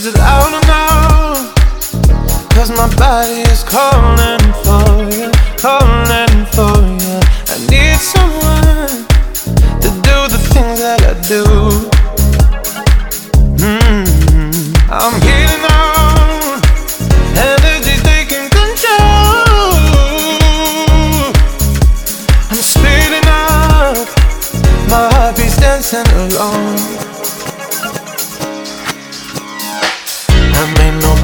is it or no? Cause my body is calling for you, calling for you. I need someone to do the things that I do. Mm, I'm healing on, taking control. I'm speeding up, my heartbeat's dancing alone.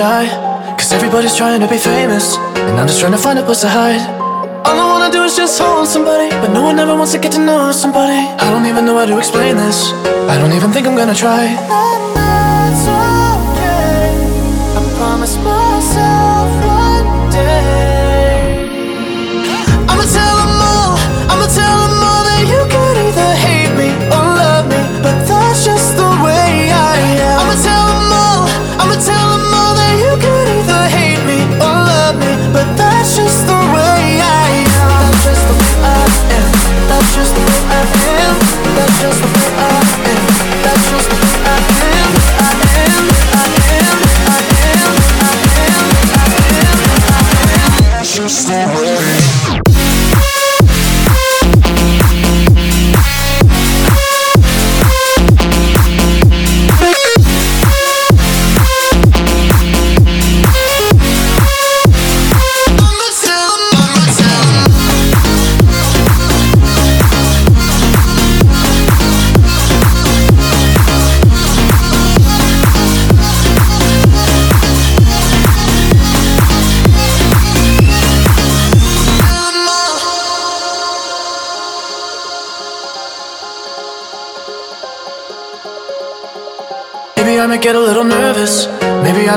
shy. Cause everybody's trying to be famous, and I'm just trying to find a place to hide. All I wanna do is just hold somebody, but no one ever wants to get to know somebody. I don't even know how to explain this, I don't even think I'm gonna try.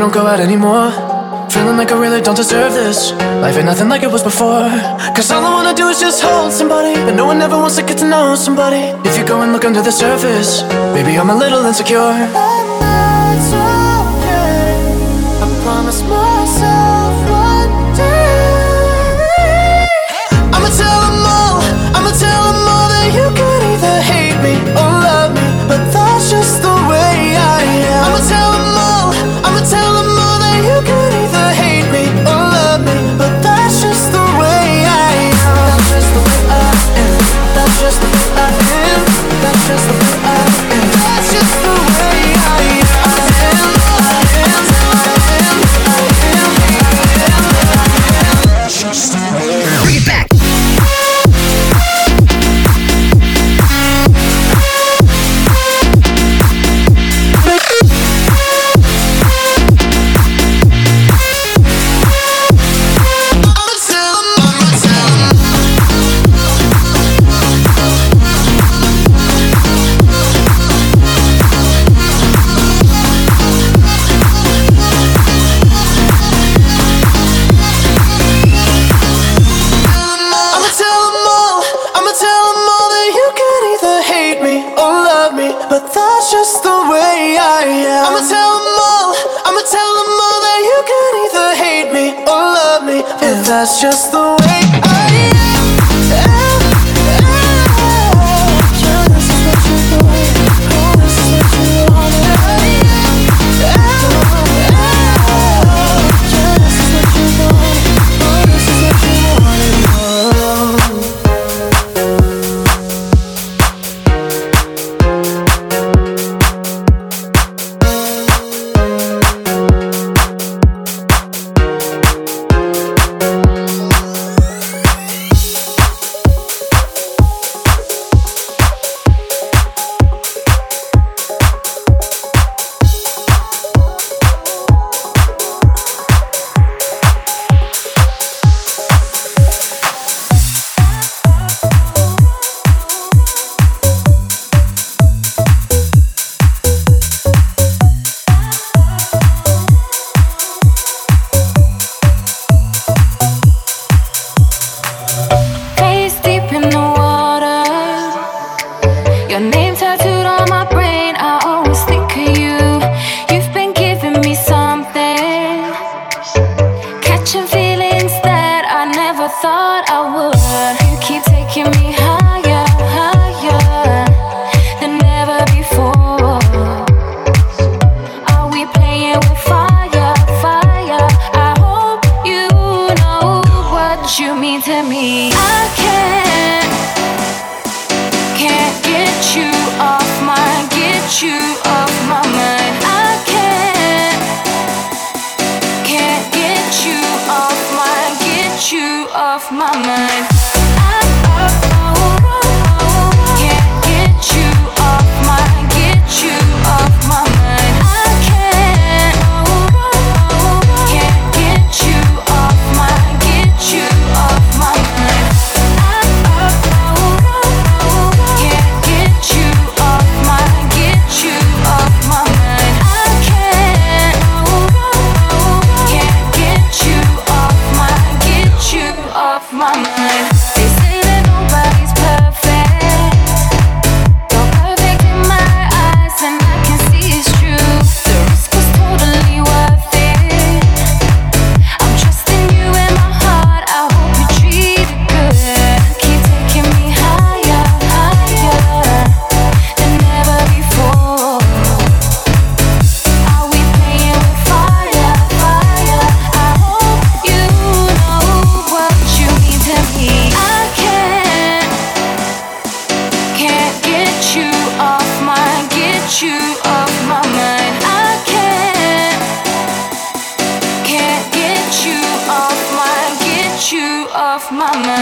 don't go out anymore. Feeling like I really don't deserve this. Life ain't nothing like it was before. Cause all I wanna do is just hold somebody. And no one ever wants to get to know somebody. If you go and look under the surface, maybe I'm a little insecure. my mind.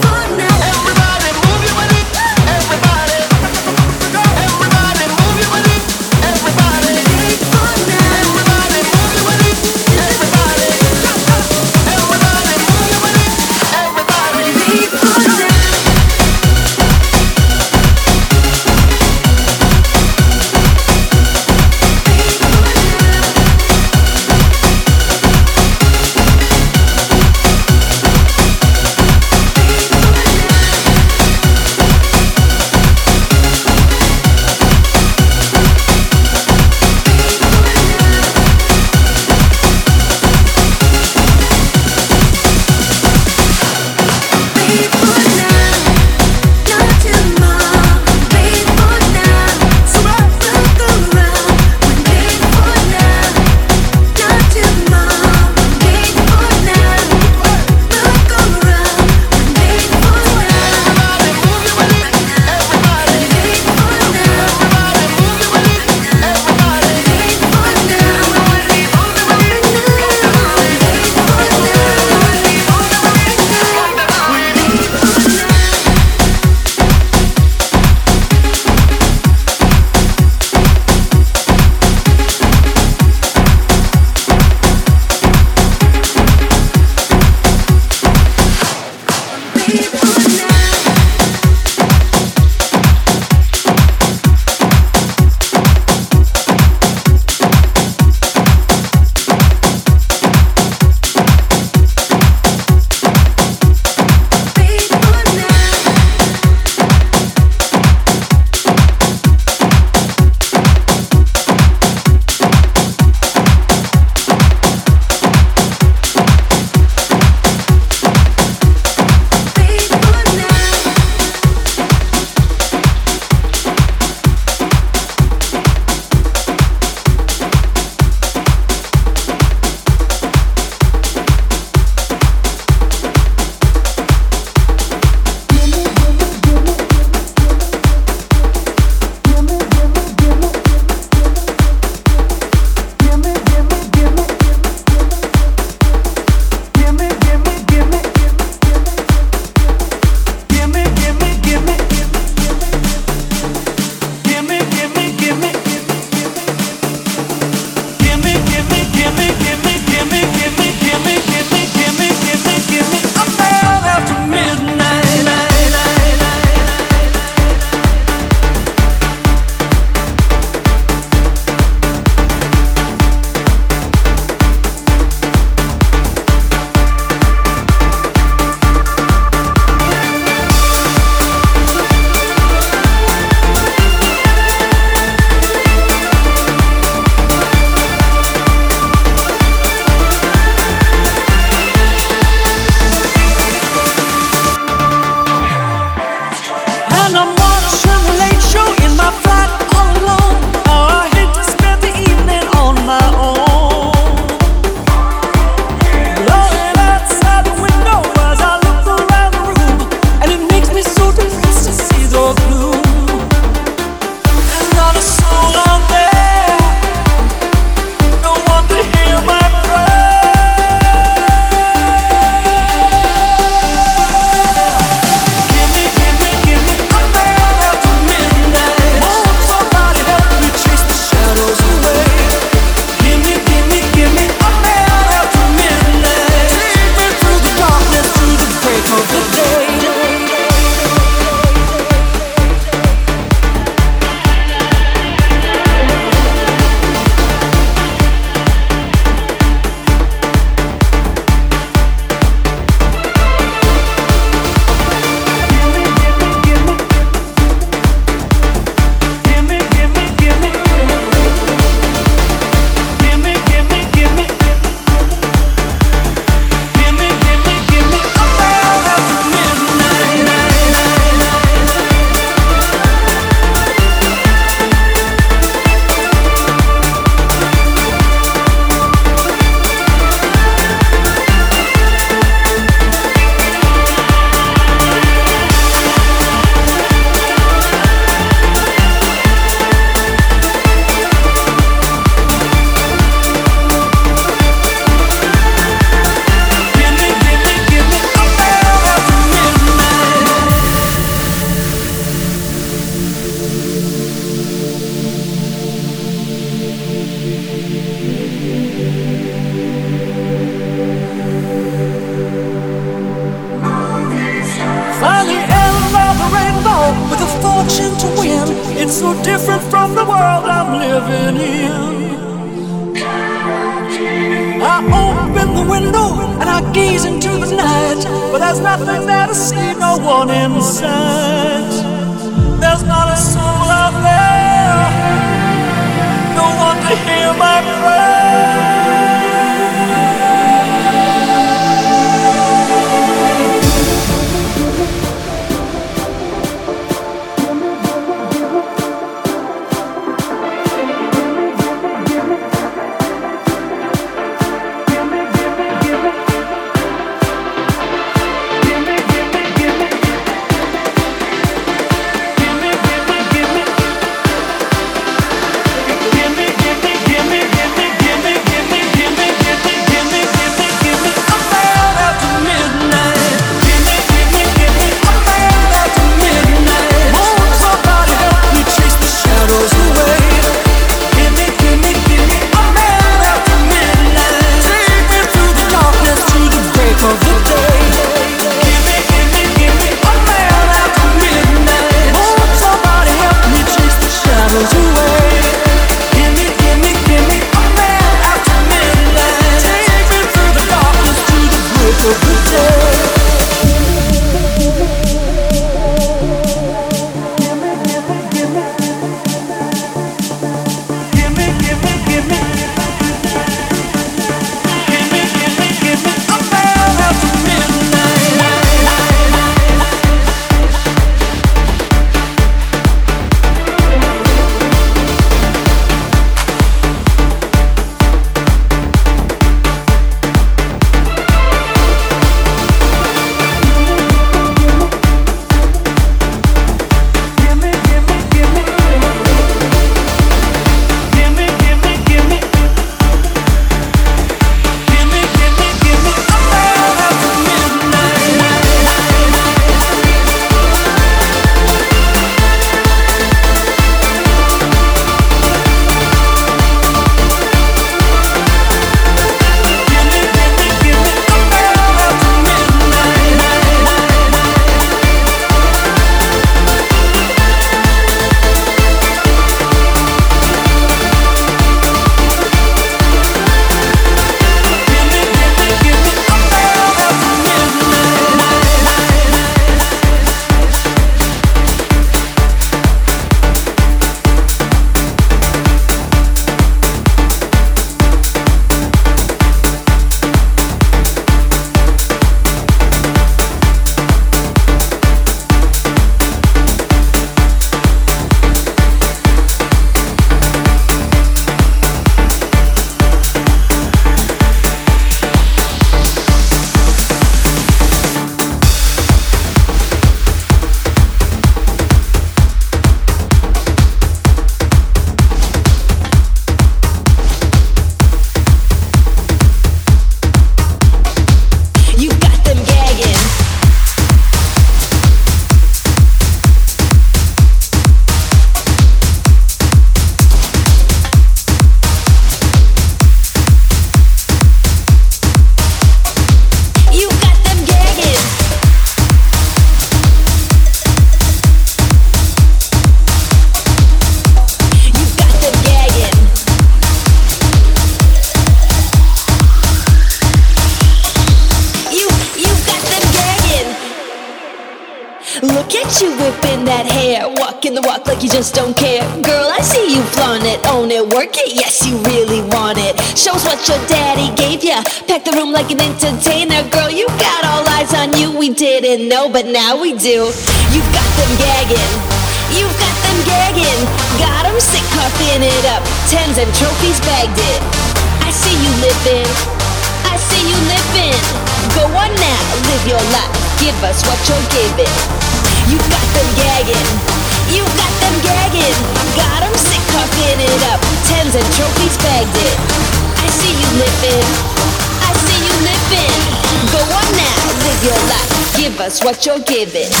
Us what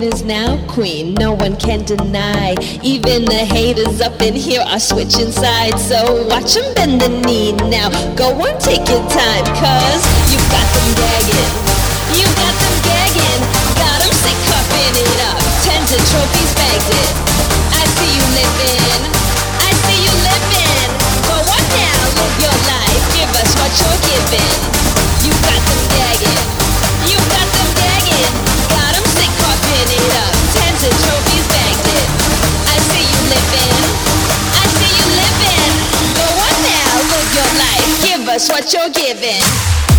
Jane is now queen, no one can deny. Even the haters up in here are switching sides. So watch them bend the knee now. Go on, take your time, cause you got them gagging. You got them gagging. Got them sick, coughing it up. Tens of trophies bagged it. I see you living. I see you living. Go on now, live your life. Give us what you're giving. You got them gagging. us what you're giving.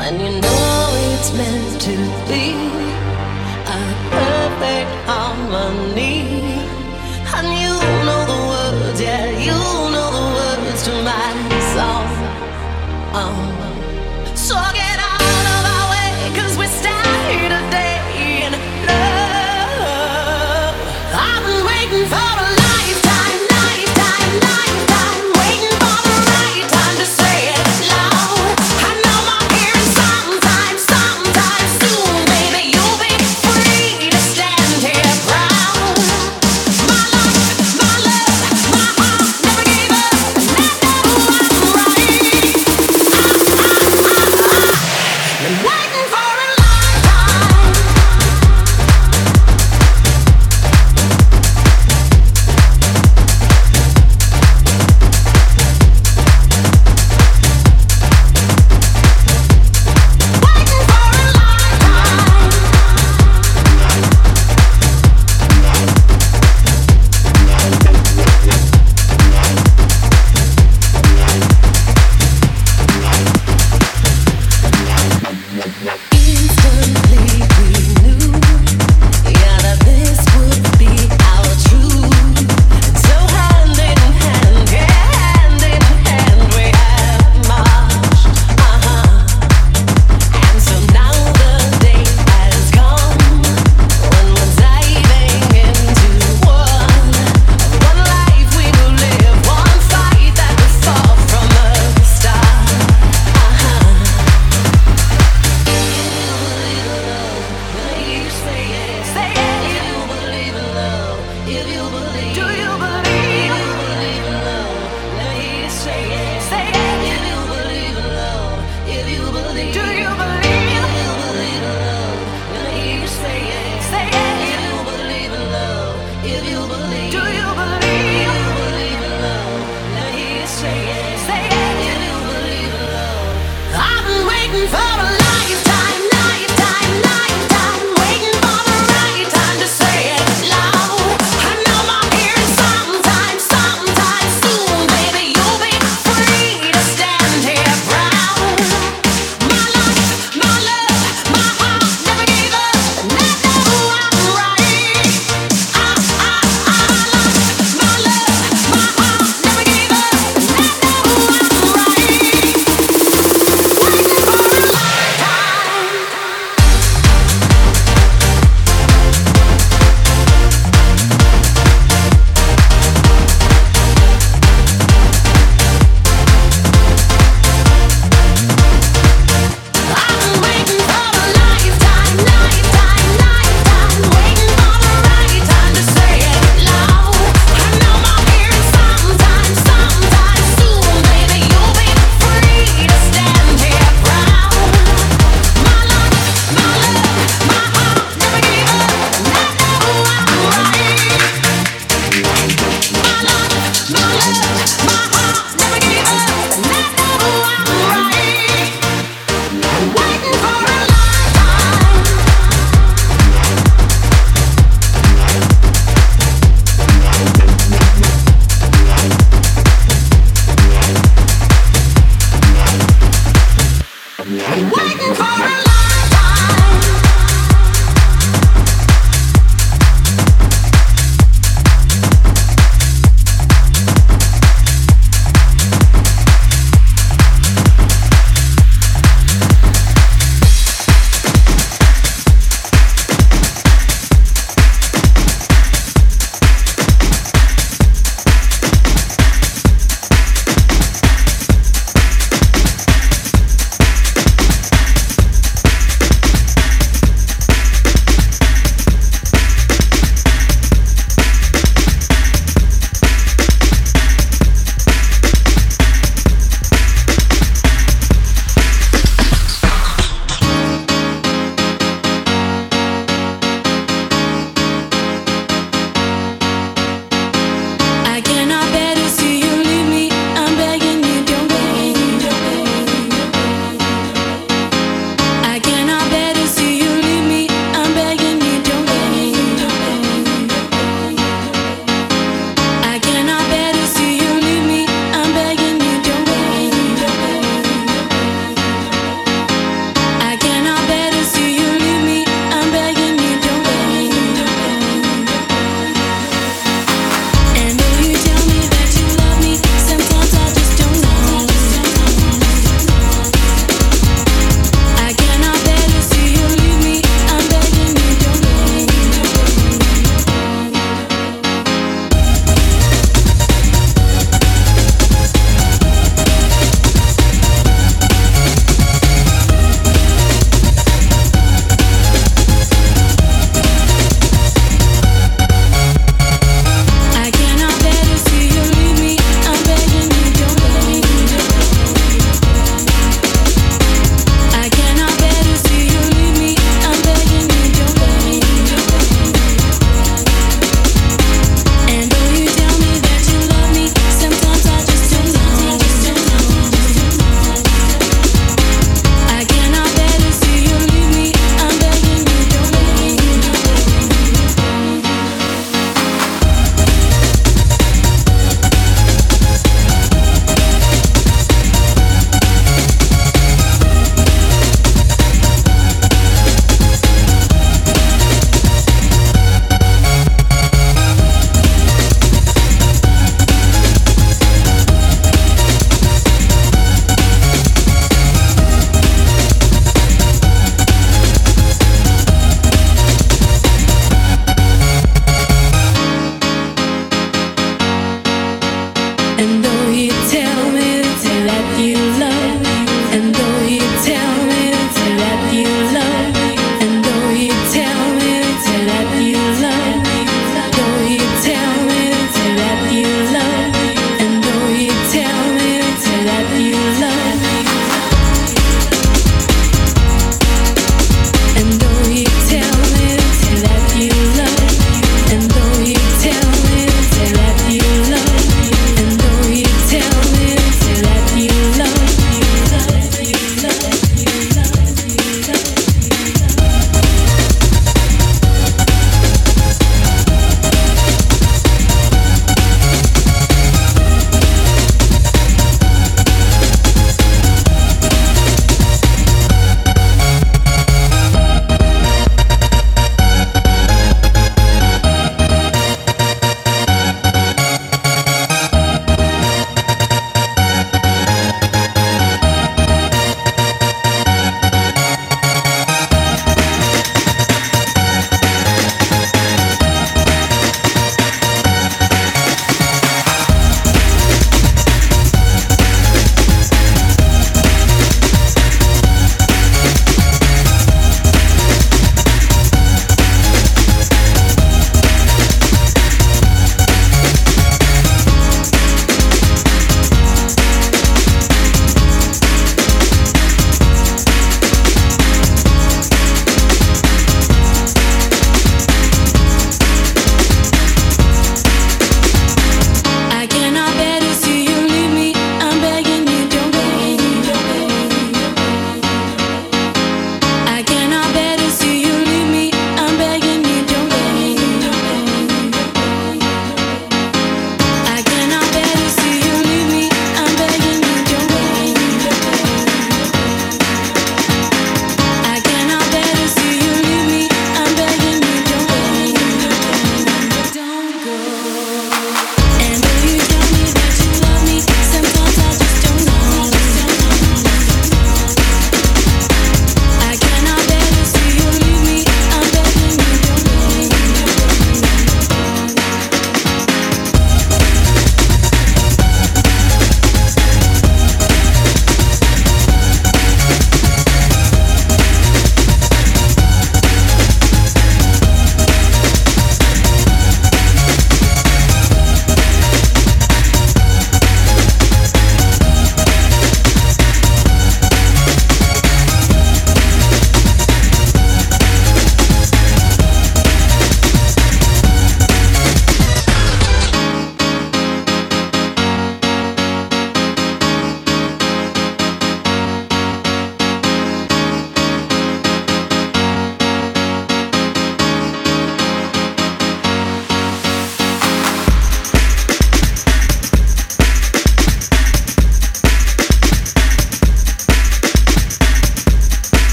and you know it's meant to be a perfect harmony.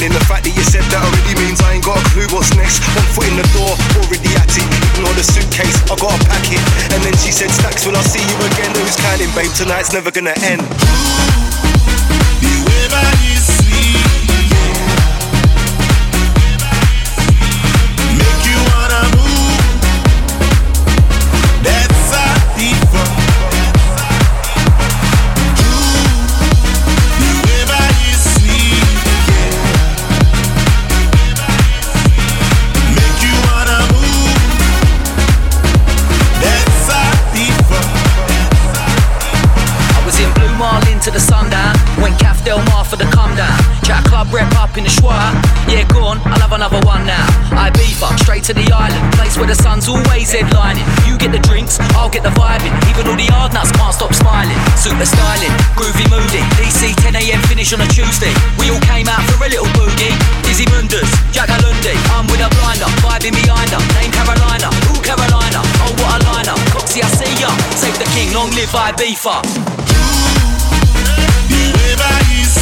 Said, the fact that you said that already means I ain't got a clue what's next. One foot in the door, already at it. Ignore the suitcase, I got a packet. And then she said, Stacks, will I see you again? Who's counting, babe? Tonight's never gonna end. I Yeah, go on, I'll have another one now. I beef up straight to the island, place where the sun's always headlining. You get the drinks, I'll get the vibing. Even all the hard nuts can't stop smiling. Super styling, groovy moody. DC 10 a.m. finish on a Tuesday. We all came out for a little boogie. Dizzy Mundus, Jack Alundi. I'm with a blinder, vibing behind her. Name Carolina, ooh Carolina. Oh what a lineup, Coxie I see ya. Save the king, long live Ibiza. She's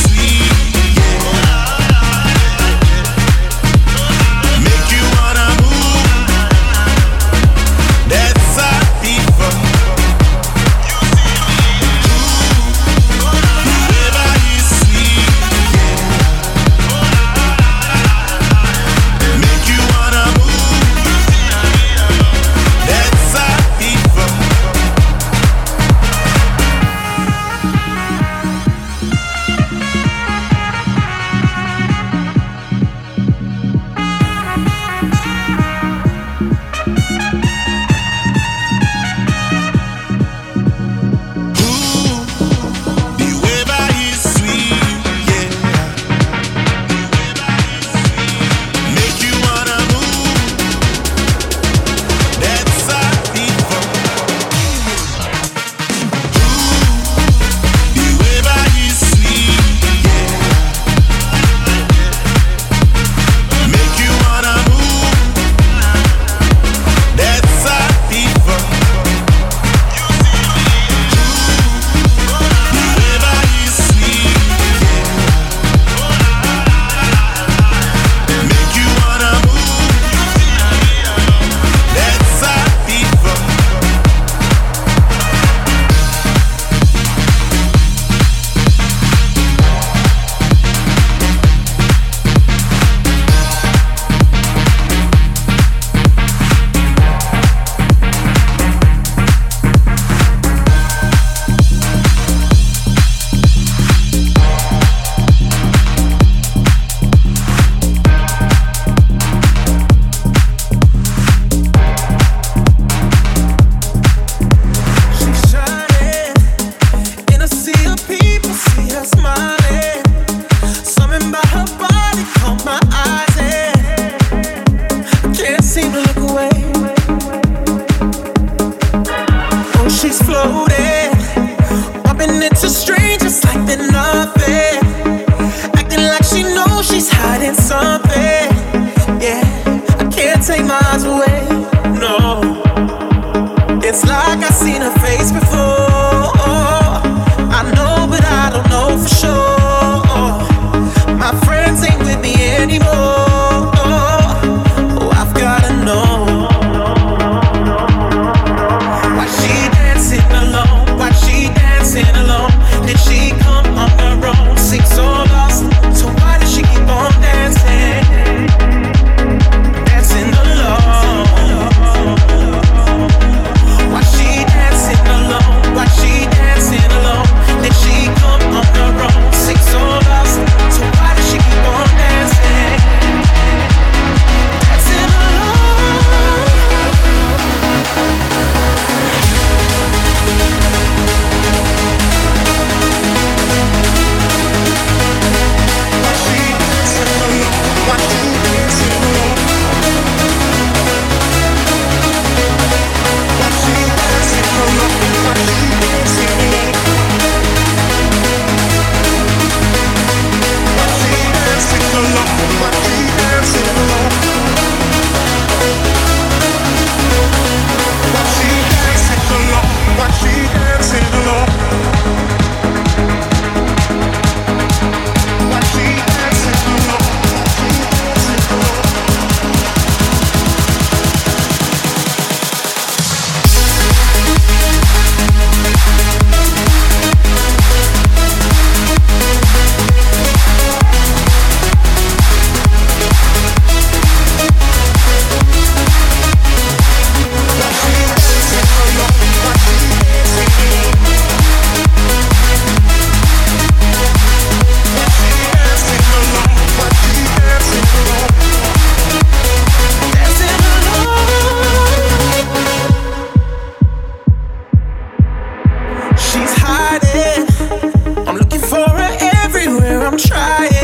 trying.